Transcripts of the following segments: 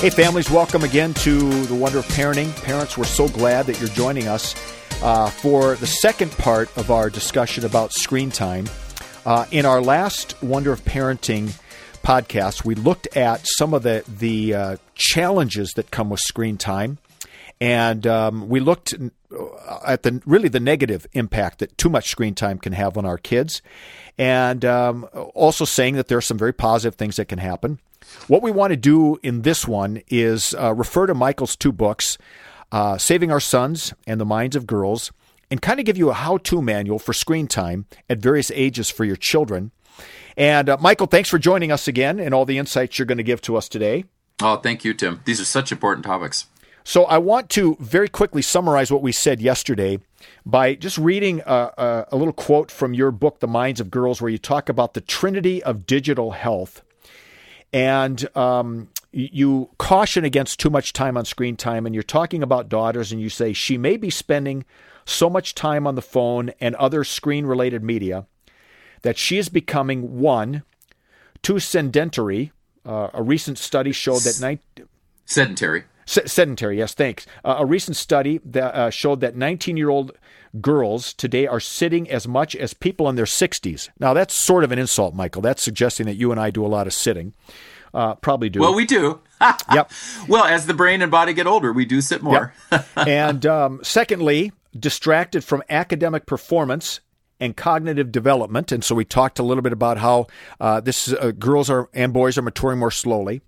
Hey, families, welcome again to the Wonder of Parenting. Parents, we're so glad that you're joining us uh, for the second part of our discussion about screen time. Uh, in our last Wonder of Parenting podcast, we looked at some of the, the uh, challenges that come with screen time. And um, we looked at the really the negative impact that too much screen time can have on our kids, and um, also saying that there are some very positive things that can happen. What we want to do in this one is uh, refer to Michael's two books, uh, Saving Our Sons and the Minds of Girls, and kind of give you a how to manual for screen time at various ages for your children. And uh, Michael, thanks for joining us again and all the insights you're going to give to us today. Oh, thank you, Tim. These are such important topics. So, I want to very quickly summarize what we said yesterday by just reading a, a, a little quote from your book, The Minds of Girls, where you talk about the trinity of digital health and um, you caution against too much time on screen time, and you're talking about daughters, and you say she may be spending so much time on the phone and other screen related media that she is becoming one, too sedentary. Uh, a recent study showed that nine sedentary. Sedentary, yes, thanks. Uh, a recent study that uh, showed that 19 year old girls today are sitting as much as people in their 60s. Now, that's sort of an insult, Michael. That's suggesting that you and I do a lot of sitting. Uh, probably do. Well, we do. yep. Well, as the brain and body get older, we do sit more. Yep. and um, secondly, distracted from academic performance and cognitive development. And so we talked a little bit about how uh, this uh, girls are and boys are maturing more slowly.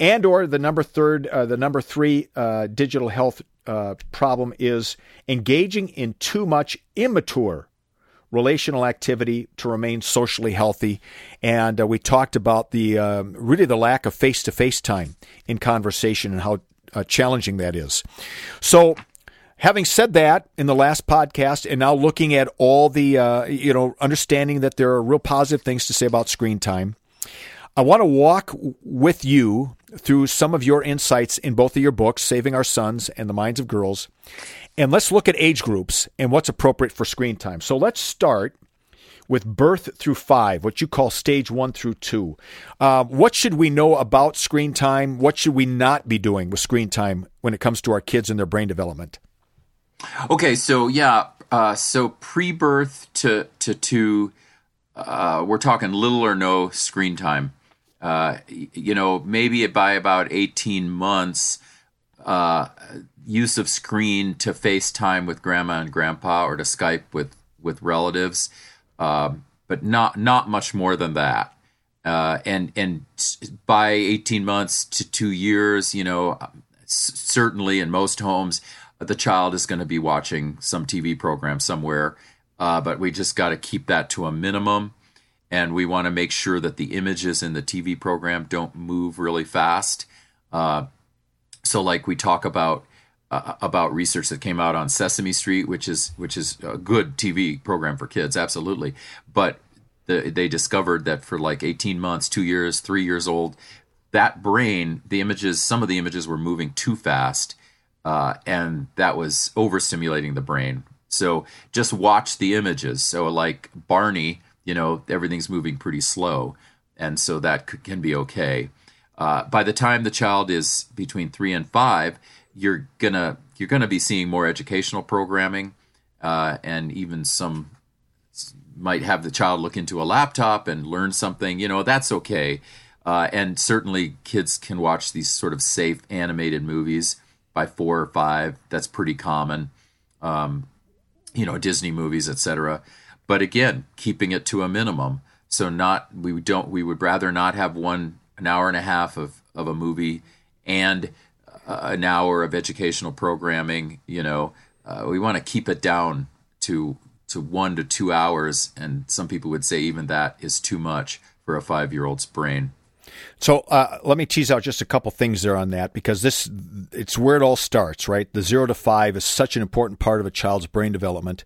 And or the number third, uh, the number three uh, digital health uh, problem is engaging in too much immature relational activity to remain socially healthy. And uh, we talked about the uh, really the lack of face to face time in conversation and how uh, challenging that is. So. Having said that, in the last podcast, and now looking at all the, uh, you know, understanding that there are real positive things to say about screen time, I want to walk with you through some of your insights in both of your books, Saving Our Sons and The Minds of Girls. And let's look at age groups and what's appropriate for screen time. So let's start with birth through five, what you call stage one through two. Uh, what should we know about screen time? What should we not be doing with screen time when it comes to our kids and their brain development? Okay, so yeah, uh, so pre-birth to to two, uh, we're talking little or no screen time uh, you know, maybe by about 18 months, uh, use of screen to FaceTime with grandma and grandpa or to Skype with, with relatives, um, but not, not much more than that. Uh, and, and by 18 months to two years, you know, certainly in most homes, the child is going to be watching some TV program somewhere. Uh, but we just got to keep that to a minimum and we want to make sure that the images in the TV program don't move really fast. Uh, so, like we talk about uh, about research that came out on Sesame Street, which is which is a good TV program for kids, absolutely. But the, they discovered that for like 18 months, two years, three years old, that brain, the images, some of the images were moving too fast, uh, and that was overstimulating the brain. So just watch the images. So like Barney you know everything's moving pretty slow and so that c- can be okay. Uh, by the time the child is between three and five you're gonna you're gonna be seeing more educational programming uh, and even some might have the child look into a laptop and learn something you know that's okay. Uh, and certainly kids can watch these sort of safe animated movies by four or five. That's pretty common. Um, you know disney movies etc but again, keeping it to a minimum. So not we don't we would rather not have one an hour and a half of of a movie and uh, an hour of educational programming. You know, uh, we want to keep it down to to one to two hours, and some people would say even that is too much for a five year old's brain. So uh, let me tease out just a couple things there on that because this it's where it all starts, right? The zero to five is such an important part of a child's brain development.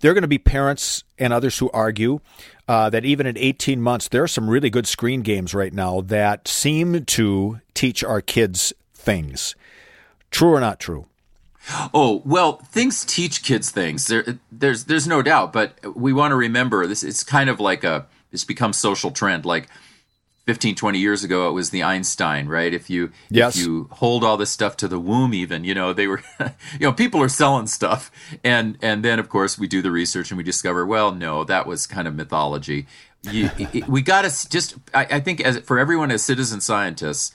There are going to be parents and others who argue uh, that even at 18 months, there are some really good screen games right now that seem to teach our kids things. True or not true? Oh well, things teach kids things. There, there's there's no doubt, but we want to remember this. It's kind of like a it's become social trend. Like 15, 20 years ago, it was the Einstein, right? If you yes. if you hold all this stuff to the womb, even you know they were, you know, people are selling stuff, and and then of course we do the research and we discover, well, no, that was kind of mythology. You, we got to just, I, I, think, as for everyone as citizen scientists,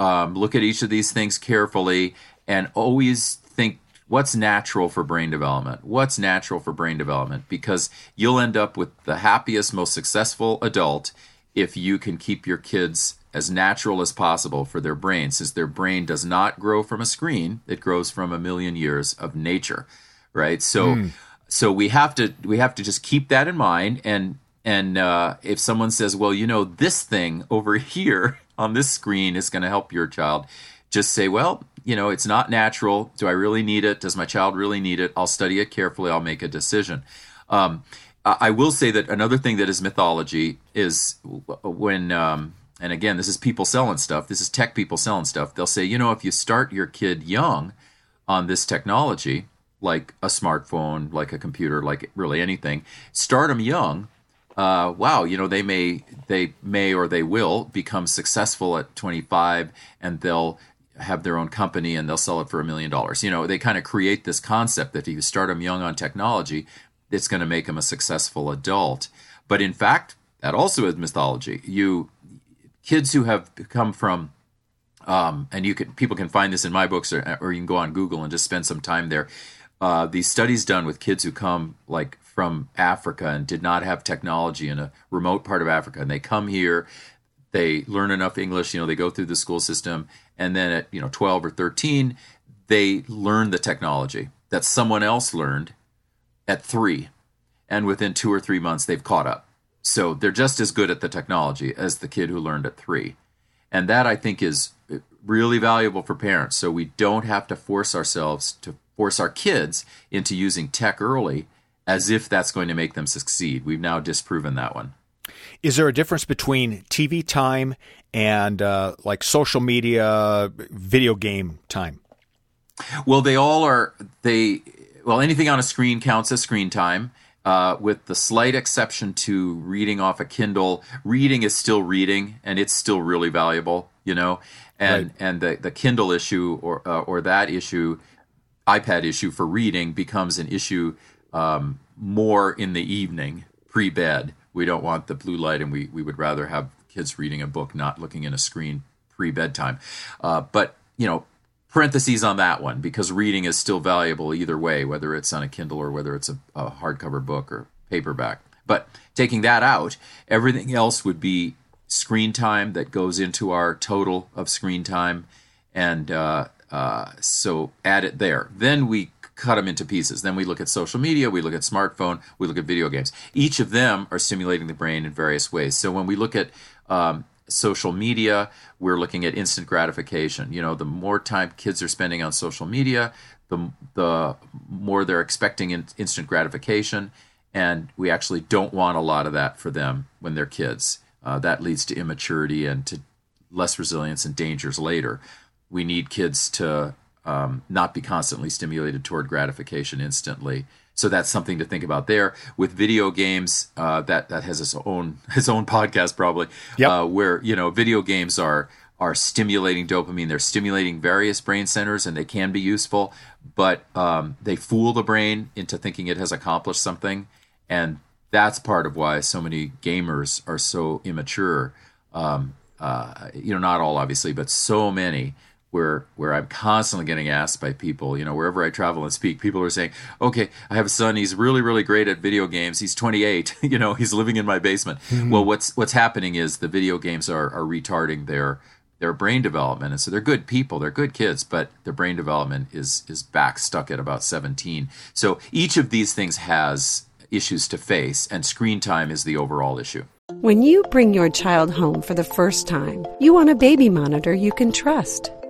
um, look at each of these things carefully and always think what's natural for brain development what's natural for brain development because you'll end up with the happiest most successful adult if you can keep your kids as natural as possible for their brain since their brain does not grow from a screen it grows from a million years of nature right? So mm. so we have to we have to just keep that in mind. And and uh, if someone says well you know this thing over here on this screen is going to help your child just say well you know it's not natural. Do i really need it? Does my child really need it? I'll study it carefully. I'll make a decision. Um, I will say that another thing that is mythology is when, um, and again, this is people selling stuff. This is tech people selling stuff. They'll say, you know, if you start your kid young on this technology, like a smartphone, like a computer, like really anything, start them young. Uh, wow, you know, they may, they may or they will become successful at 25, and they'll have their own company and they'll sell it for a million dollars. You know, they kind of create this concept that if you start them young on technology, it's going to make him a successful adult. But in fact, that also is mythology. You kids who have come from um, and you can people can find this in my books or, or you can go on Google and just spend some time there. Uh, these studies done with kids who come like from Africa and did not have technology in a remote part of Africa, and they come here, they learn enough English, you know, they go through the school system, and then at you know 12 or 13, they learn the technology that someone else learned, at three, and within two or three months, they've caught up. So they're just as good at the technology as the kid who learned at three. And that I think is really valuable for parents. So we don't have to force ourselves to force our kids into using tech early as if that's going to make them succeed. We've now disproven that one. Is there a difference between TV time and uh, like social media, video game time? Well, they all are. They well, anything on a screen counts as screen time. Uh, with the slight exception to reading off a Kindle, reading is still reading, and it's still really valuable, you know. And right. and the, the Kindle issue or uh, or that issue, iPad issue for reading becomes an issue um, more in the evening, pre bed. We don't want the blue light, and we we would rather have kids reading a book, not looking in a screen pre bedtime. Uh, but you know, parentheses on that one because reading is still valuable either way, whether it's on a Kindle or whether it's a, a hardcover book or paperback. But taking that out, everything else would be screen time that goes into our total of screen time. And uh, uh, so add it there. Then we cut them into pieces. Then we look at social media, we look at smartphone, we look at video games. Each of them are stimulating the brain in various ways. So when we look at um, social media, we're looking at instant gratification. You know, the more time kids are spending on social media, the the more they're expecting in, instant gratification, and we actually don't want a lot of that for them when they're kids. Uh, that leads to immaturity and to less resilience and dangers later. We need kids to um, not be constantly stimulated toward gratification instantly so that's something to think about there. With video games, uh, that that has its own its own podcast probably, yep. uh, where you know video games are are stimulating dopamine. They're stimulating various brain centers, and they can be useful, but um, they fool the brain into thinking it has accomplished something, and that's part of why so many gamers are so immature. Um, uh, you know, not all obviously, but so many where where I'm constantly getting asked by people, you know, wherever I travel and speak, people are saying, "Okay, I have a son. He's really really great at video games. He's 28. you know, he's living in my basement." Mm-hmm. Well, what's what's happening is the video games are are retarding their their brain development. And so they're good people, they're good kids, but their brain development is is back stuck at about 17. So each of these things has issues to face, and screen time is the overall issue. When you bring your child home for the first time, you want a baby monitor you can trust.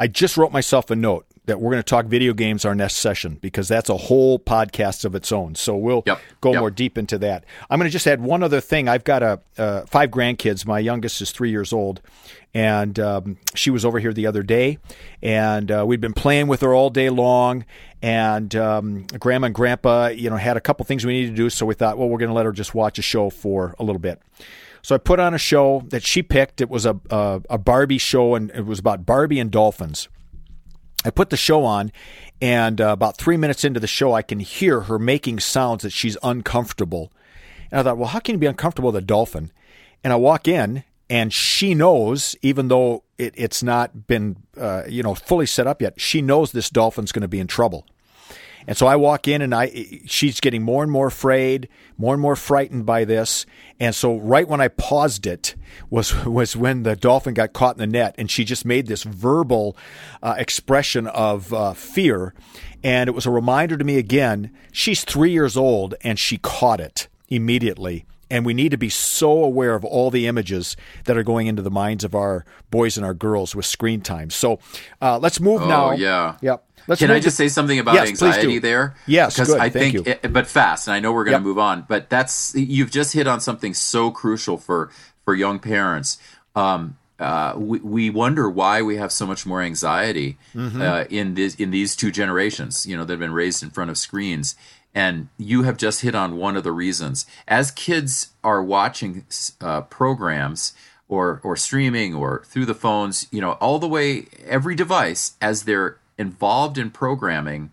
I just wrote myself a note that we're going to talk video games our next session because that's a whole podcast of its own. So we'll Yep. go Yep. more deep into that. I'm going to just add one other thing. I've got a uh, five grandkids. My youngest is three years old, and um, she was over here the other day, and uh, we'd been playing with her all day long. And um, Grandma and Grandpa, you know, had a couple things we needed to do, so we thought, well, we're going to let her just watch a show for a little bit. So I put on a show that she picked. It was a, a a Barbie show, and it was about Barbie and dolphins. I put the show on, and uh, about three minutes into the show, I can hear her making sounds that she's uncomfortable. And I thought, well, how can you be uncomfortable with a dolphin? And I walk in, and she knows, even though it, it's not been, uh, you know, fully set up yet, she knows this dolphin's going to be in trouble. And so I walk in and I she's getting more and more afraid, more and more frightened by this. And so right when I paused it was was when the dolphin got caught in the net and she just made this verbal uh, expression of uh, fear and it was a reminder to me again, she's 3 years old and she caught it immediately. And we need to be so aware of all the images that are going into the minds of our boys and our girls with screen time. So uh, let's move Oh, now. yeah. Yep. Let's Can I just say something about Yes, anxiety there? Yes, because. I Thank think, you. it- but fast, and I know we're going to Yep. move on. But that's you've just hit on something so crucial for for young parents. Um, uh, we, we wonder why we have so much more anxiety Mm-hmm. uh, in this in these two generations. You know, that have been raised in front of screens. And you have just hit on one of the reasons. As kids are watching uh, programs, or or streaming or through the phones, you know, all the way every device as they're involved in programming,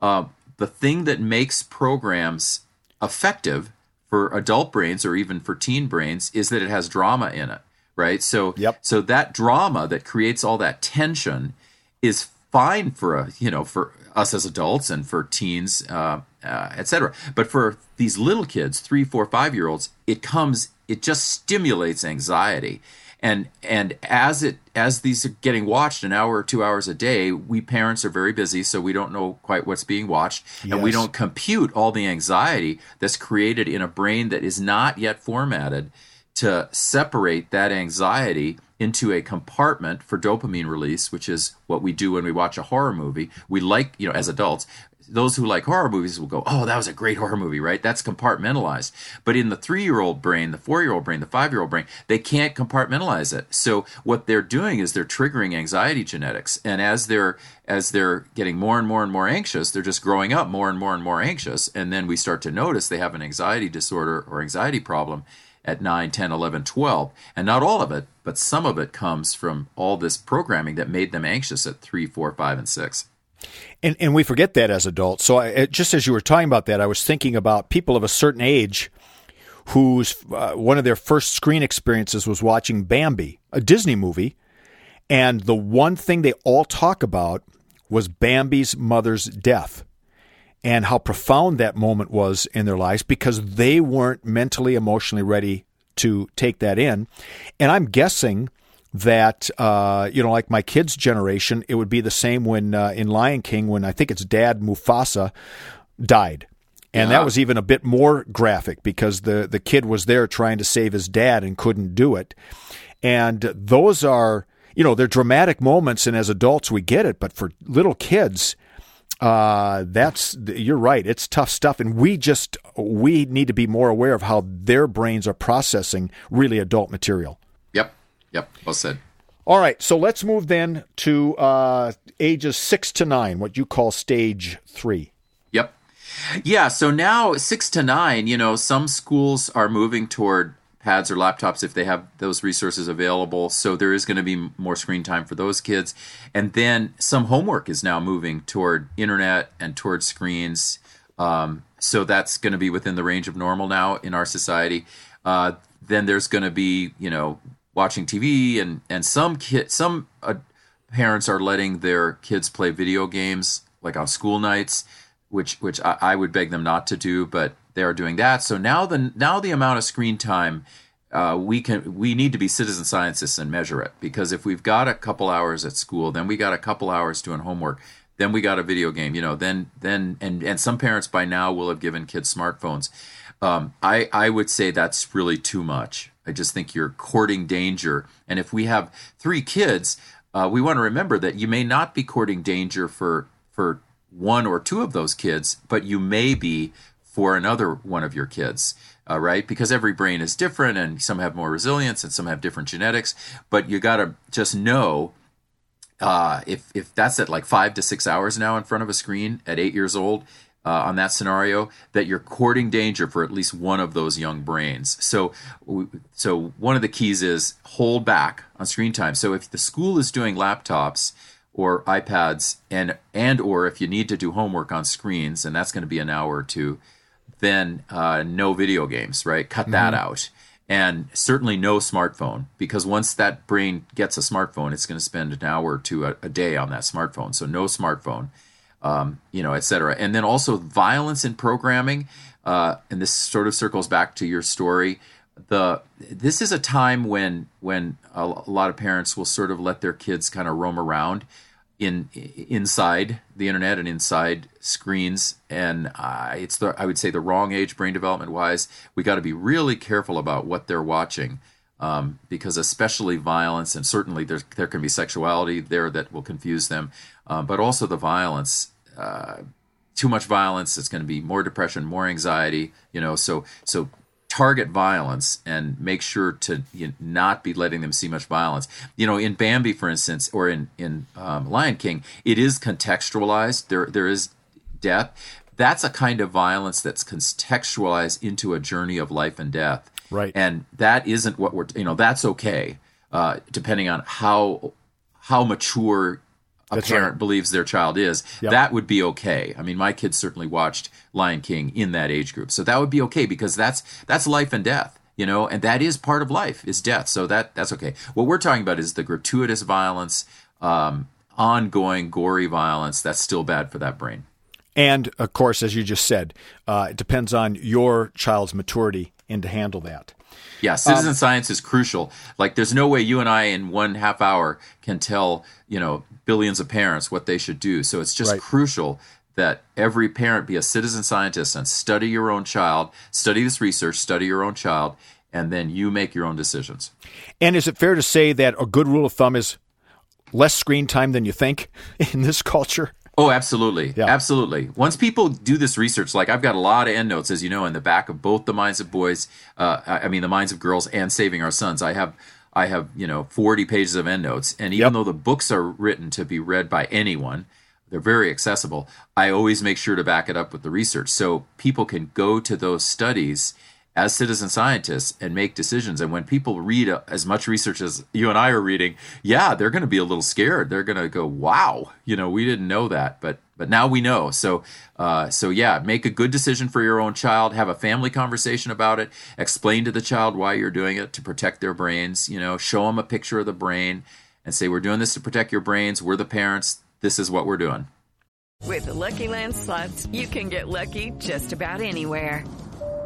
uh, the thing that makes programs effective for adult brains or even for teen brains is that it has drama in it, right? So Yep. so that drama that creates all that tension is fine for a you know for us as adults and for teens, uh, uh, etc. But for these little kids, three, four, five year olds, it comes it just stimulates anxiety. And and as it as these are getting watched an hour or two hours a day, we parents are very busy, so we don't know quite what's being watched, and we don't compute all the anxiety that's created in a brain that is not yet formatted to separate that anxiety into a compartment for dopamine release, which is what we do when we watch a horror movie. We like, you know, as adults, those who like horror movies will go, "Oh, that was a great horror movie," right? That's compartmentalized. But in the 3-year-old brain, the 4-year-old brain, the 5-year-old brain, they can't compartmentalize it. So what they're doing is they're triggering anxiety genetics. And as they're as they're getting more and more and more anxious, they're just growing up more and more and more anxious, and then we start to notice they have an anxiety disorder or anxiety problem at 9, 10, 11, 12. And not all of it, but some of it comes from all this programming that made them anxious at 3, 4, 5, and 6. And, and we forget that as adults. So, I, just as you were talking about that, I was thinking about people of a certain age whose uh, one of their first screen experiences was watching Bambi, a Disney movie, and the one thing they all talk about was Bambi's mother's death and how profound that moment was in their lives because they weren't mentally, emotionally ready to take that in. And I'm guessing that, uh, you know, like my kids' generation, it would be the same when uh, in Lion King, when I think it's dad Mufasa died. And that was even a bit more graphic because the, the kid was there trying to save his dad and couldn't do it. And those are, you know, they're dramatic moments. And as adults, we get it. But for little kids, uh, that's you're right. It's tough stuff, and we just we need to be more aware of how their brains are processing really adult material. Yep. Yep. Well said. All right, so let's move then to uh, ages six to nine, what you call stage three. Yep. Yeah. So now six to nine, you know, some schools are moving toward pads or laptops if they have those resources available. So there is going to be more screen time for those kids. And then some homework is now moving toward internet and toward screens. Um, so that's going to be within the range of normal now in our society. Uh, then there's going to be, you know, watching TV and and some kid some uh, parents are letting their kids play video games like on school nights, which which I, I would beg them not to do, but they are doing that. So now the now the amount of screen time uh, we can we need to be citizen scientists and measure it because if we've got a couple hours at school, then we got a couple hours doing homework, then we got a video game, you know, then then and and some parents by now will have given kids smartphones. Um, I I would say that's really too much. I just think you're courting danger, and if we have three kids, uh, we want to remember that you may not be courting danger for for one or two of those kids, but you may be for another one of your kids, uh, right? Because every brain is different and some have more resilience and some have different genetics. But you got to just know uh, if, if that's at like five to six hours now in front of a screen at eight years old, uh, on that scenario that you're courting danger for at least one of those young brains. So, so one of the keys is hold back on screen time. So if the school is doing laptops or iPads and and or if you need to do homework on screens and that's going to be an hour or two, then uh, no video games, right? Cut mm-hmm. that out. And certainly no smartphone, because once that brain gets a smartphone, it's going to spend an hour or two a, a day on that smartphone. So no smartphone, um, you know, et cetera. And then also violence in programming. Uh, and this sort of circles back to your story. The this is a time when when a, lot of parents will sort of let their kids kind of roam around in inside the internet and inside screens and uh, it's the i would say the wrong age brain development wise we got to be really careful about what they're watching um, because especially violence and certainly there, there can be sexuality there that will confuse them um, but also the violence uh, too much violence it's going to be more depression more anxiety you know so so target violence and make sure to you know, not be letting them see much violence. You know, in Bambi, for instance, or in in um, Lion King, it is contextualized. There there is death. That's a kind of violence that's contextualized into a journey of life and death. Right. And that isn't what we're you know that's okay, uh, depending on how how mature a That's parent right. believes their child is, yep. that would be okay. I mean, my kids certainly watched Lion King in that age group, so that would be okay because that's that's life and death, you know, and that is part of life is death. So that that's okay. What we're talking about is the gratuitous violence, um, ongoing gory violence. That's still bad for that brain. And of course, as you just said, uh, it depends on your child's maturity and to handle that. Yeah, citizen um, science is crucial. Like, there's no way you and I in one half hour can tell you know billions of parents what they should do. So it's just right. crucial that every parent be a citizen scientist and study your own child, study this research, study your own child, and then you make your own decisions. And is it fair to say that a good rule of thumb is less screen time than you think in this culture? Oh, absolutely. Yeah. Absolutely. Once people do this research, like I've got a lot of endnotes, as you know, in the back of both the minds of boys, uh, I mean, the minds of girls and saving our sons. I have I have, you know, 40 pages of endnotes. And even yep. though the books are written to be read by anyone, they're very accessible. I always make sure to back it up with the research so people can go to those studies as citizen scientists and make decisions. And when people read uh, as much research as you and I are reading, yeah, they're going to be a little scared. They're going to go, "Wow, you know, we didn't know that." But but now we know. So uh, so yeah, make a good decision for your own child. Have a family conversation about it. Explain to the child why you're doing it to protect their brains. You know, show them a picture of the brain and say, "We're doing this to protect your brains. We're the parents. This is what we're doing." With the Lucky Land slots, you can get lucky just about anywhere.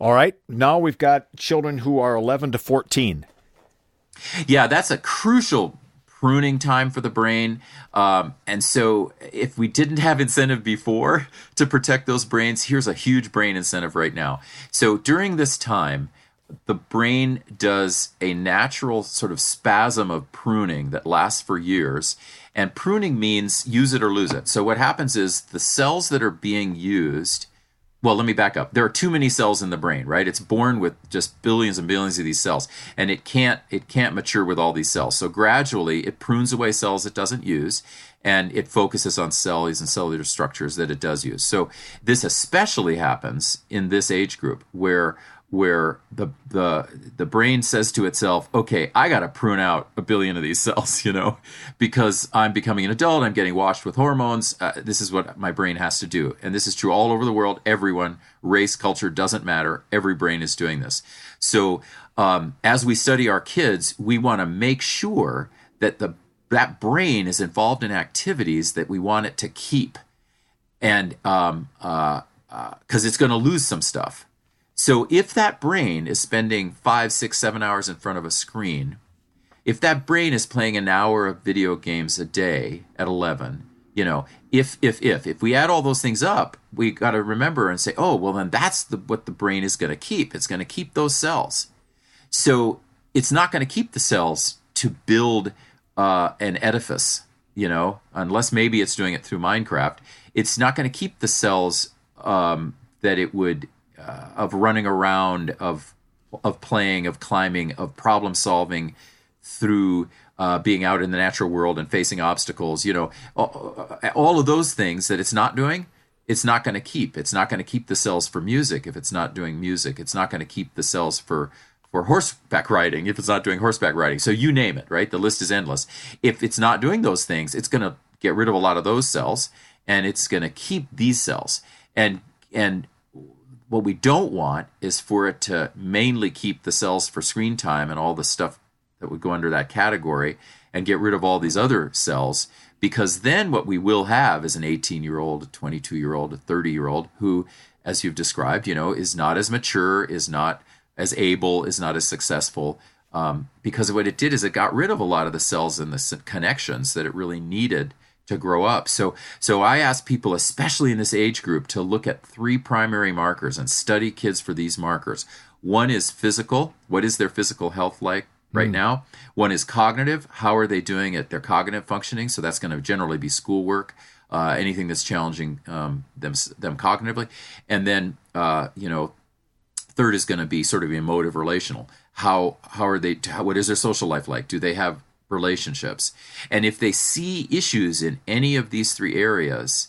All right. Now we've got children who are 11 to 14. Yeah, that's a crucial pruning time for the brain. Um, and so, if we didn't have incentive before to protect those brains, here's a huge brain incentive right now. So, during this time, the brain does a natural sort of spasm of pruning that lasts for years. And pruning means use it or lose it. So, what happens is the cells that are being used well, let me back up. There are too many cells in the brain, right? It's born with just billions and billions of these cells, and it can't it can't mature with all these cells. So gradually, it prunes away cells it doesn't use, and it focuses on cells and cellular structures that it does use. So this especially happens in this age group where where the the the brain says to itself, "Okay, I got to prune out a billion of these cells, you know, because I'm becoming an adult, I'm getting washed with hormones. Uh, this is what my brain has to do." And this is true all over the world. Everyone, race, culture doesn't matter. Every brain is doing this. So, um, as we study our kids, we want to make sure that the that brain is involved in activities that we want it to keep, and um, uh, because uh, it's going to lose some stuff so if that brain is spending five, six, seven hours in front of a screen, if that brain is playing an hour of video games a day at 11, you know, if if if if we add all those things up, we got to remember and say, oh, well then that's the what the brain is going to keep. It's going to keep those cells. So it's not going to keep the cells to build uh, an edifice, you know, unless maybe it's doing it through Minecraft. It's not going to keep the cells um, that it would uh, of running around, of of playing, of climbing, of problem solving through uh, being out in the natural world and facing obstacles. You know, all, of those things that it's not doing. It's not going to keep. It's not going to keep the cells for music if it's not doing music. It's not going to keep the cells for for horseback riding if it's not doing horseback riding. So you name it, right? The list is endless. If it's not doing those things, it's going to get rid of a lot of those cells and it's going to keep these cells. And and what we don't want is for it to mainly keep the cells for screen time and all the stuff that would go under that category and get rid of all these other cells because then what we will have is an 18 year old a 22 year old a 30 year old who as you've described you know is not as mature is not as able is not as successful um, because what it did is it got rid of a lot of the cells and the connections that it really needed to grow up. So so I ask people especially in this age group to look at three primary markers and study kids for these markers. One is physical, what is their physical health like right mm. now? One is cognitive, how are they doing at their cognitive functioning? So that's going to generally be schoolwork. Uh, anything that's challenging um, them them cognitively, and then uh, you know, third is going to be sort of emotive, relational. How how are they? How, what is their social life like? Do they have relationships. And if they see issues in any of these three areas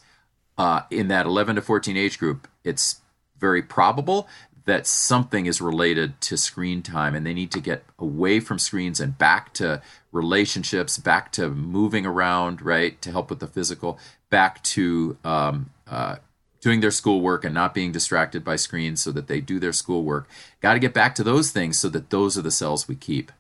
uh, in that 11 to 14 age group, it's very probable that something is related to screen time and they need to get away from screens and back to relationships, back to moving around, right, to help with the physical, back to um, uh, doing their schoolwork and not being distracted by screens so that they do their schoolwork. Got to get back to those things so that those are the cells we keep.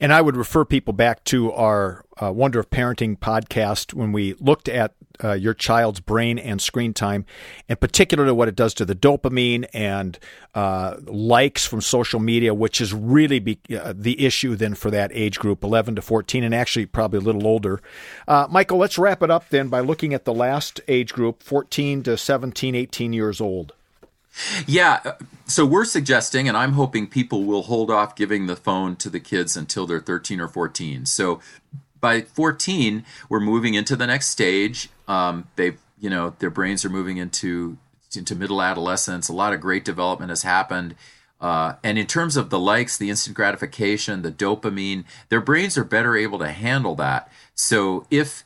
And I would refer people back to our uh, Wonder of Parenting podcast when we looked at uh, your child's brain and screen time, and particularly what it does to the dopamine and uh, likes from social media, which is really be, uh, the issue then for that age group, 11 to 14, and actually probably a little older. Uh, Michael, let's wrap it up then by looking at the last age group, 14 to 17, 18 years old. Yeah. uh, So we're suggesting, and I'm hoping people will hold off giving the phone to the kids until they're 13 or 14. So by 14, we're moving into the next stage. Um, they, you know, their brains are moving into into middle adolescence. A lot of great development has happened. Uh, and in terms of the likes, the instant gratification, the dopamine, their brains are better able to handle that. So if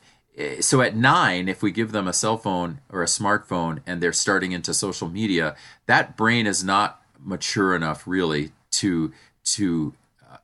so at nine, if we give them a cell phone or a smartphone and they're starting into social media, that brain is not mature enough really to to uh,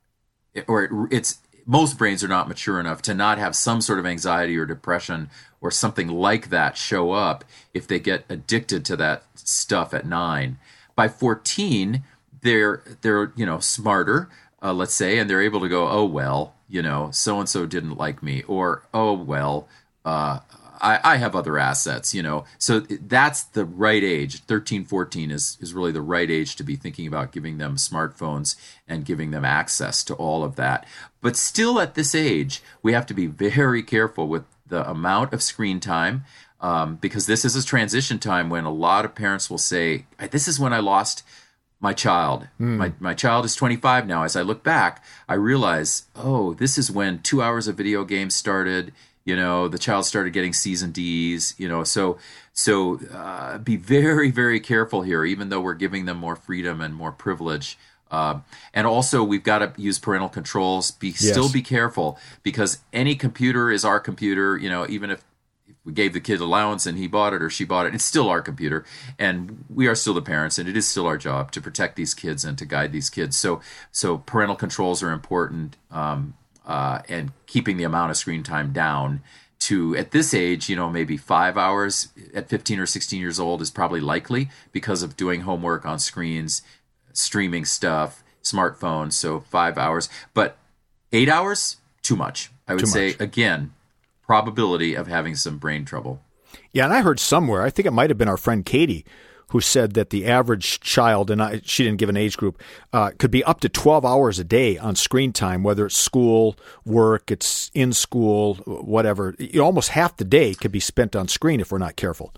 or it, it's most brains are not mature enough to not have some sort of anxiety or depression or something like that show up if they get addicted to that stuff at nine. By 14, they're they're you know smarter, uh, let's say, and they're able to go, oh well, you know, so and so didn't like me, or oh well, uh, I, I have other assets, you know. So that's the right age. 13, 14 is is really the right age to be thinking about giving them smartphones and giving them access to all of that. But still, at this age, we have to be very careful with the amount of screen time. Um, because this is a transition time when a lot of parents will say, "This is when I lost my child. My my child is 25 now. As I look back, I realize, oh, this is when two hours of video games started. You know, the child started getting C's and D's. You know, so so uh, be very very careful here. Even though we're giving them more freedom and more privilege. Um, and also, we've got to use parental controls. Be still be careful because any computer is our computer. You know, even if we gave the kid allowance and he bought it or she bought it it's still our computer and we are still the parents and it is still our job to protect these kids and to guide these kids so so parental controls are important um, uh, and keeping the amount of screen time down to at this age you know maybe five hours at 15 or 16 years old is probably likely because of doing homework on screens streaming stuff smartphones so five hours. But eight hours? Too much. I would Too say much. again probability of having some brain trouble. Yeah, and I heard somewhere, I think it might have been our friend Katie, who said that the average child, and I, she didn't give an age group, uh, could be up to 12 hours a day on screen time, whether it's school, work, it's in school, whatever. Almost half the day could be spent on screen if we're not careful.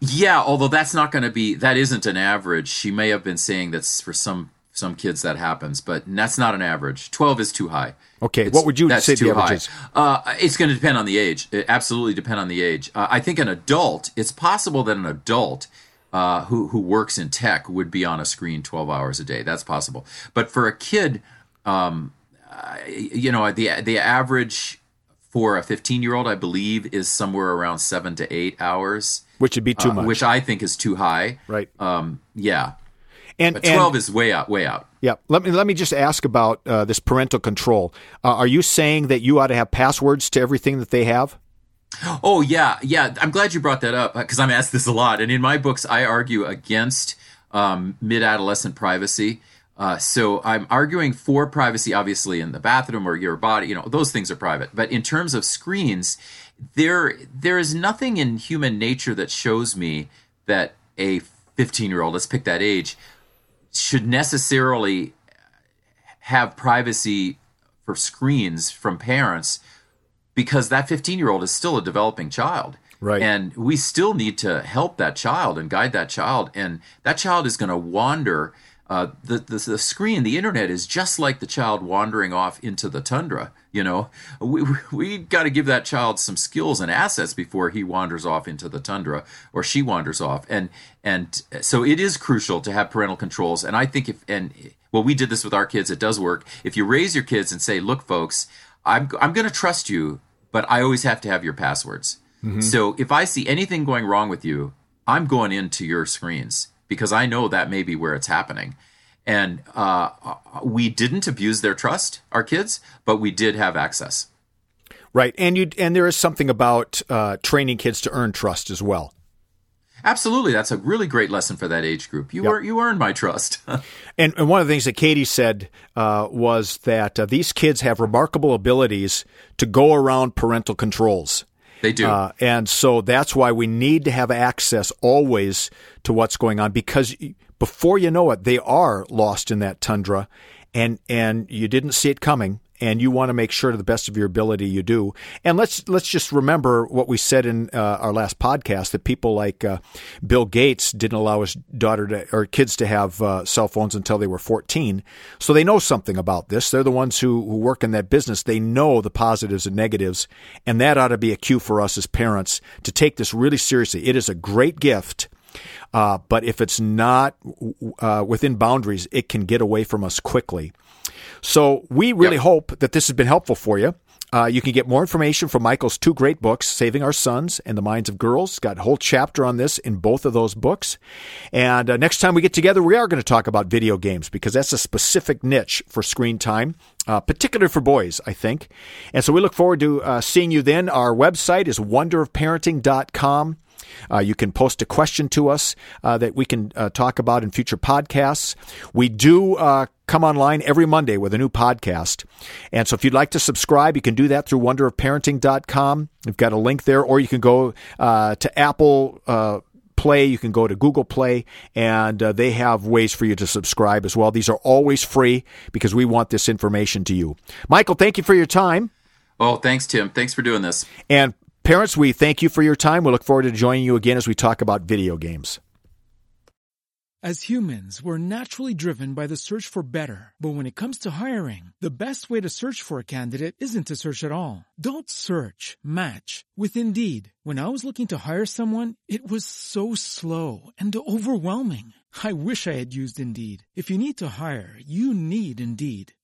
Yeah, although that's not going to be that isn't an average. She may have been saying that's for some some kids that happens, but that's not an average. Twelve is too high. Okay, It's- what would you say the too average high. is? Uh, it's going to depend on the age. It absolutely depend on the age. Uh, I think an adult. It's possible that an adult uh, who who works in tech would be on a screen twelve hours a day. That's possible. But for a kid, um, you know, the the average for a fifteen year old, I believe, is somewhere around seven to eight hours. Which would be too uh, much. which I think is too high. Right. Um, yeah. and, But and- 12 is way out, way out. Yeah, let me let me just ask about uh, this parental control. Uh, are you saying that you ought to have passwords to everything that they have? Oh, yeah. Yeah. I'm glad you brought that up because I'm asked this a lot. And in my books, I argue against um, mid adolescent privacy. Uh, so I'm arguing for privacy, obviously, in the bathroom or your body. You know, those things are private. But in terms of screens, there there is nothing in human nature that shows me that a 15 year old, let's pick that age, should necessarily have privacy for screens from parents because that 15 year old is still a developing child. Right. And we still need to help that child and guide that child. And that child is going to wander. Uh, the, the the screen, the internet is just like the child wandering off into the tundra. You know, we we, we got to give that child some skills and assets before he wanders off into the tundra or she wanders off. And and so it is crucial to have parental controls. And I think if and well, we did this with our kids. It does work. If you raise your kids and say, "Look, folks, I'm I'm going to trust you, but I always have to have your passwords." So if I see anything going wrong with you, I'm going into your screens because I know that may be where it's happening. And uh, we didn't abuse their trust, our kids, but we did have access. Right, and you and there is something about uh, training kids to earn trust as well. Absolutely, that's a really great lesson for that age group. You Yep. you earned my trust. And, and one of the things that Katie said uh, was that uh, these kids have remarkable abilities to go around parental controls. they do. Uh, and so that's why we need to have access always to what's going on because before you know it, they are lost in that tundra and, and you didn't see it coming and you want to make sure to the best of your ability you do. And let's let's just remember what we said in uh, our last podcast that people like uh, Bill Gates didn't allow his daughter to, or kids to have uh, cell phones until they were 14. So they know something about this. They're the ones who, who work in that business. They know the positives and negatives, and that ought to be a cue for us as parents to take this really seriously. It is a great gift. Uh, but if it's not uh, within boundaries, it can get away from us quickly. So we really yep. hope that this has been helpful for you. Uh, you can get more information from Michael's two great books, Saving Our Sons and The Minds of Girls. Got a whole chapter on this in both of those books. And uh, next time we get together, we are going to talk about video games because that's a specific niche for screen time, uh, particularly for boys, I think. And so we look forward to uh, seeing you then. Our website is wonderofparenting.com. Uh, you can post a question to us uh, that we can uh, talk about in future podcasts. We do uh, come online every Monday with a new podcast. And so if you'd like to subscribe, you can do that through wonderofparenting.com. We've got a link there, or you can go uh, to Apple. Uh, Play, you can go to Google Play, and uh, they have ways for you to subscribe as well. These are always free because we want this information to you. Michael, thank you for your time. Oh, thanks, Tim. Thanks for doing this. And Parents, we thank you for your time. We look forward to joining you again as we talk about video games. As humans, we're naturally driven by the search for better. But when it comes to hiring, the best way to search for a candidate isn't to search at all. Don't search, match with Indeed. When I was looking to hire someone, it was so slow and overwhelming. I wish I had used Indeed. If you need to hire, you need Indeed.